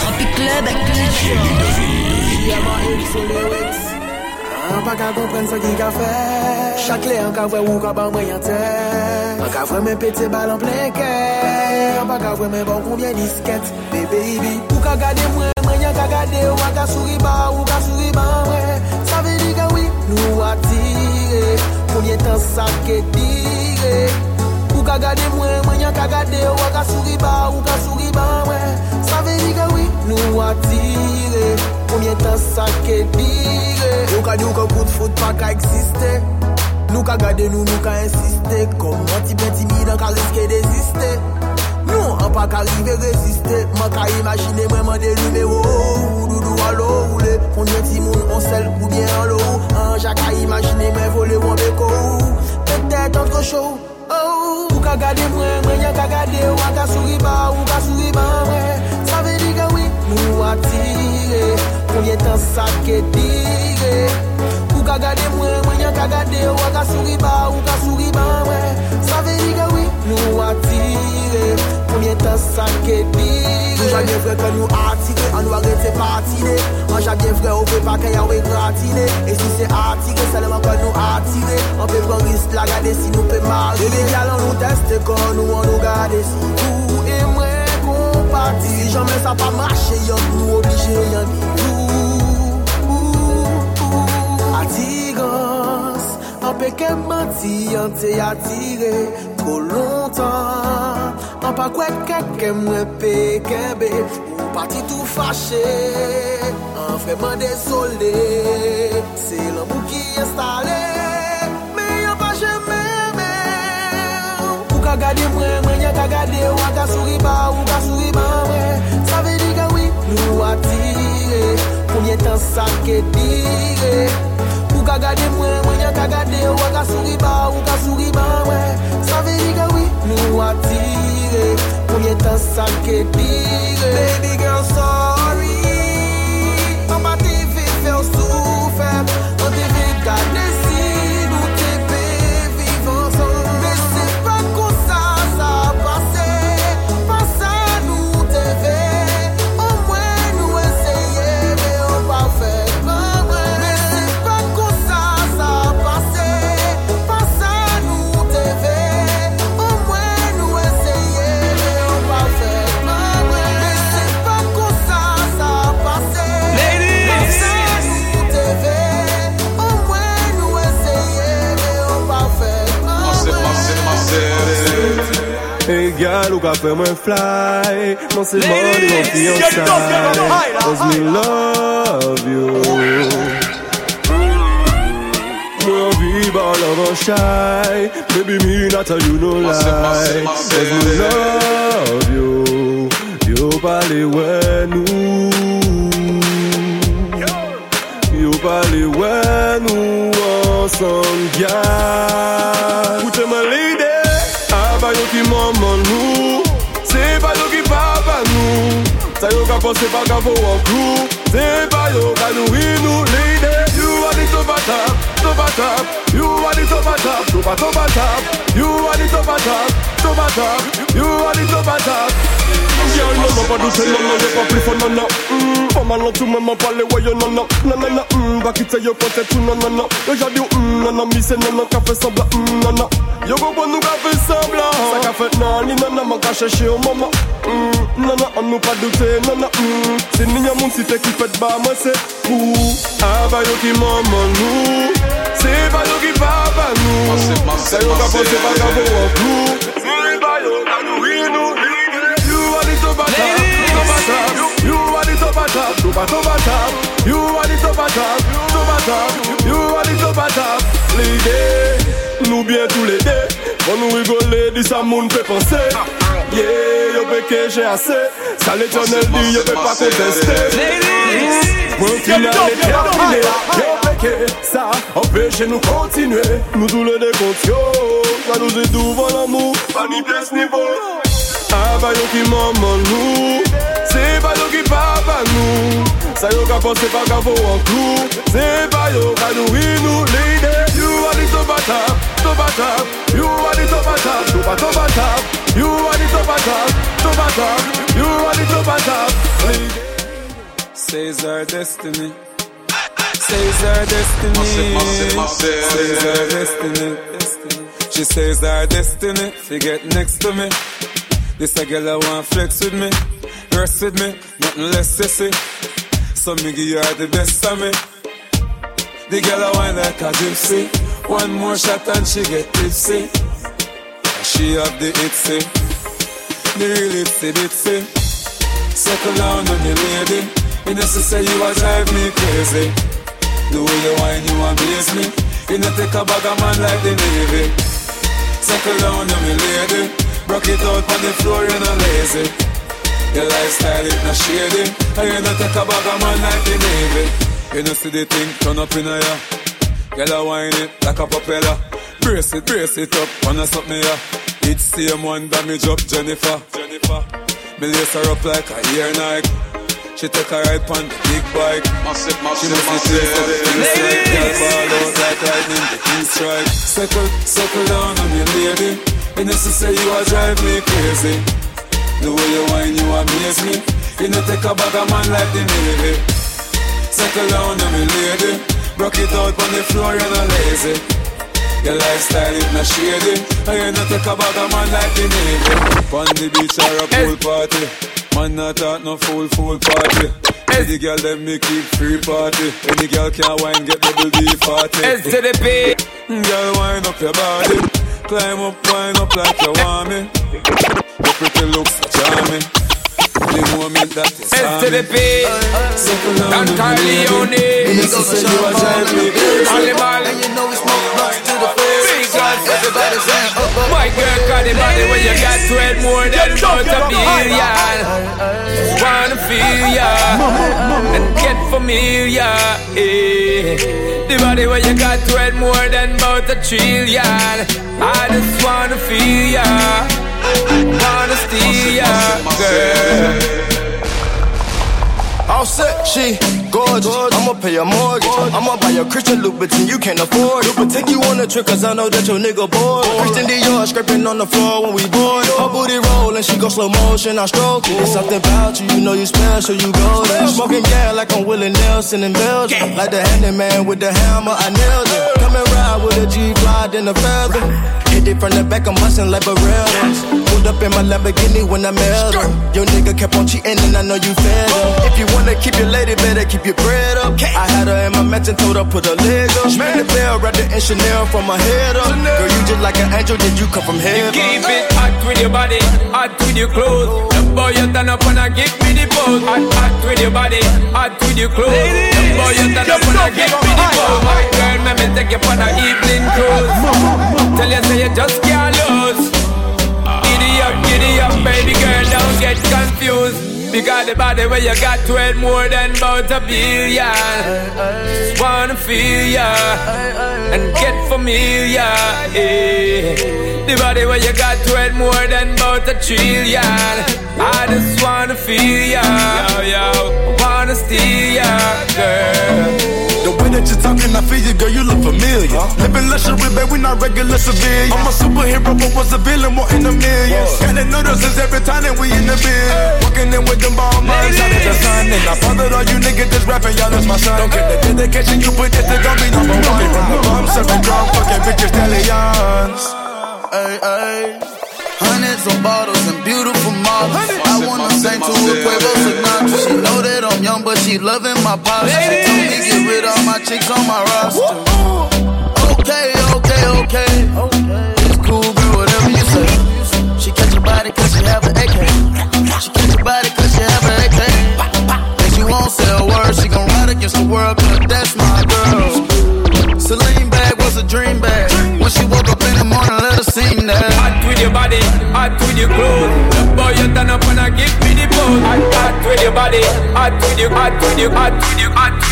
Tropic Club. DJ Ludovic. An pa ka kompren sa ki ka fe Chak le an ka vwe ou ka ban mwen yante An ka vwe men pete bal an plen ke An pa ka vwe men bon konbyen disket Be baby Ou ka gade mwen, mwen yan ka gade Ou an ka suri ba, ou ka suri ban mwen Sa ve di ka oui, nou atire Konbyen tan sa ke di gade mwen, mwen yon ka gade Ou ka souri ba, ou ka souri ba mwen. Sa ve di yi oui, nou atire Koumyen tan sa ke dire Ou ka di ou ka kout fout pa ka eksiste Nou ka gade nou, nou ka insiste Kom an ti ben timide an ka riske desiste non, Nou an pa ka rive resiste Man ka imagine mwen man oh, oh, de numero Ou doudou alo ou le Kon ti moun on sel ou bien an lo An jaka imagine mwen vole wan beko Petè antre chou ka gade ou an ka souriba ou ka souriba mwen. Sa ve di ka gawi nou atire Konye tan sa ke dire. Ou ka gade mwen mwen ya ka gade ou an ka souriba ou ka souriba mwen. Sa ve di ka gawi nou atire Poumyen tan sa ke dire Toujwa gen vre kon nou atire An nou arete patine Anja gen vre ou ve pa kè yawe gratine E si se atire, seleman kon nou atire An pe pon risk la gade si nou pe mare E li galan nou teste kon nou an nou gade si Tou e mwen kon pati Jamen sa pa mache yon nou oblige yon Tou, ou, ou, An pe ke manti, an te atire Tro lontan. An pa kwe kek ke mwen pe kebe Ou pati tou fache An vreman desole Se lan pou ki estale Me yon pa jeme me. Ou ka gade mwen, mwen yon ka gade Ou a ka suri ba, ou ka suri ba mwen. Sa ve di ka oui, nou atire Poumye tan sa ke dire. ka gade ou a ka souriba ou ka souriba mwen Sa ve yi gawi nou atire Pounye tan sa ke dire Baby girl Hey gal, ou ka fè mwen fly Non se mandi mwen fiyansay Cause me love you. Mwen anvi ba love an shy Baby me not tell you no lie. Cause me love you. Yo pale wè nou Yo pale wè nou ansan gyal Koute mwen Yo You are the top top, top You are the top top, top You are the top, top top You are the top top Girl, non, non, pas douce, non, non, j'ai pas plus fun, non, non mm, Pas mal, non, tout même, en parler, ouais, yo, non, non Non, non, non, mm, va quitter, yo, côté, tout, non, non, non Yo, j'ai dit, mm, non, non, mi, c'est non, non, qu'a fait semblant, mm, non, non Yo, go, bon, nous, qu'a fait semblant Ça qu'a fait, non, ni, non, non, man, qu'a cherché au maman mm, Non, non, on nous pas douter, non, non, mm. C'est ni, y'a mon cité qui fait bas, moi, c'est fou. Ah, bah, yo, qui maman, nous. C'est pas yo qui papa, nous. Ça, yo, qu'a pensé, pas qu'a vaut en clou. C'est pas yo, qu'a nourri, nous You are the top. You are the top. You are the. You are the nous les nous moun fait penser. Yeah, yo péché j'ai assez. Ça l'éternel dit, yo peut pas contester. Point final est terminé. Yo péché, ça empêche nous continuer. Nous tous les décomptes, yo. Ça nous est l'amour, pas ni pièce ni vol. Aba yo ki maman nou Se pa yo ki papa nou Sa yo ka pense pa ka vo an klou Se pa yo ka nou inou lady You are the top top, top top You are the top top, top top top You are the top top, top top. You are the top on top. Says our destiny. Says our destiny. Says our destiny. She says our destiny. She get next to me. This a girl I want flex with me. Rest with me. Nothing less sissy. So me give you the best of me. The girl I want like a gypsy. One more shot and she get tipsy. She have the itsy. The real itsy bitsy. Settle down on me lady. You know she say you a drive me crazy. The way you whine you amaze me. You know take a bag of man like the Navy. Settle down on me lady. Broke it out on the floor, you're not lazy. Your lifestyle is not shady. And you know take a bag of man like the Navy. You know see the thing turn up in a ya. Girl a whine it like a propeller. Brace it, brace it up, wanna something ya. It's same one damage up Jennifer. Jennifer. Me lace her up like a ear Nike. She take a ride on the big bike. Massive, She massive, must of the massive. inside. Girl fall out like lightning, the king strike. Circle, circle down on me, lady. This to say you a drive me crazy. The way you whine, you amaze me. You know take a bag of man like the Navy. Circle down on me, lady. Broke it out on the floor, you're not lazy. Your lifestyle is not shady. And you know take a bag of man like the Navy. On the beach or a pool party. Man not talk no fool fool party. Any girl them me keep free party. Any girl can wine get double D party. S to the P. Girl wind up your body. Climb up, wind up like you want me. Your pretty looks are charming. The moment that you S saw the me. P. Circle down Don on me, Corleone. lady. You know say you a drive me crazy. Only man. And you know we smoke blunts to the face. Big. Everybody saying up, up. My girl got the body when you got it more than about a billion. Just wanna feel ya and get familiar. Eh. The body when you got it more than about a trillion. I just wanna feel ya, wanna steal ya, girl. All set, she gorgeous. I'ma pay your mortgage. I'ma buy a Christian Louboutin, you can't afford it. But take you on a trip, cause I know that your nigga bored. Christian Dior scraping on the floor when we board. Her booty rollin', she go slow motion, I stroke it. There's something about you, you know you special, you golden. Smoking gas like I'm Willie Nelson in Belgium. Like the handyman with the hammer, I nailed it. Come and ride with a G fly in a feather. Hit it from the back, I'm bustin' like Berettas. Pulled up in my Lamborghini when I met her. Your nigga kept on cheating and I know you fed him. If you wanna keep your lady, better keep your bread up. I had her in my mansion, told her put her leg up. Spin the bell, wrapped it in Chanel from my head up. Girl, you just like an angel, then you come from heaven. Keep it hot with your body, hot with your clothes. The boy you turn up and I give me the pose. Hot, hot with your body, hot with your clothes. Boy you I me the girl, me take you for evening cruise. Tell you say you just can't lose. Giddy up, giddy up, baby girl, don't get confused. Because the body where you got to it more than about a billion. Wanna feel ya and get familiar. Eh. The body where you got to it more than about a trillion. I just wanna feel ya. Wanna steal ya, girl. The way that you're talking, I feel you, girl, you look familiar. Living luxury, babe, we not regular civilians. I'm a superhero, but was a villain, more in the millions. Got the notices every time that we in the bed. Walking in with them ball mugs, out of the sun. And I bothered all you niggas just rapping, y'all, that's my son. Don't get the dedication, you put this, they gon' be number one. From the bum, serving drunk, fucking bitches, stallions. Ay, ay. Hundreds of bottles and beautiful models. I wanna sing to a Quavo Sinatra. She know that I'm young, but she loving my posture. She told me get rid of my chicks on my roster. Okay, okay, okay. It's cool, girl, whatever you say. She catch your body cause she have an AK. She catch your body cause she have an AK. And she won't say a word, she gon' ride against the world cause that's my girl. Celine your clothes. The boy you turn up and I give me the pose. Hot, hot with your body, hot with your, hot with your, hot with your, hot.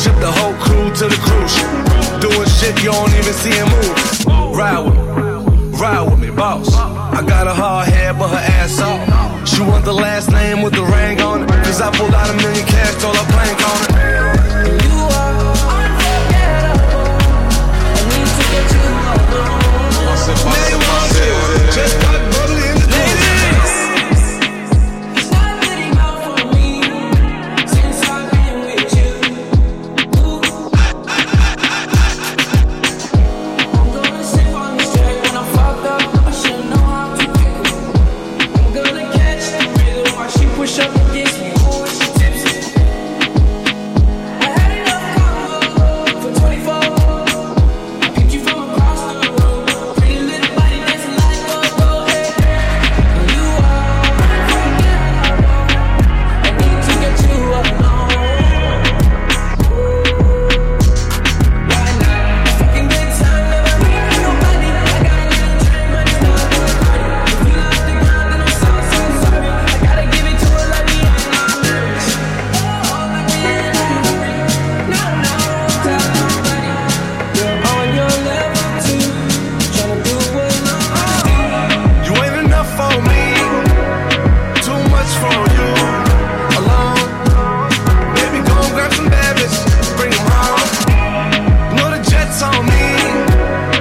Ship the whole crew to the cruise. Doing shit you don't even see him move. Ride with me, ride with me, boss. I got a hard head, but her ass off. She want the last name with the ring on it. Cause I pulled out a million cash, told her plank on it.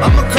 I'ma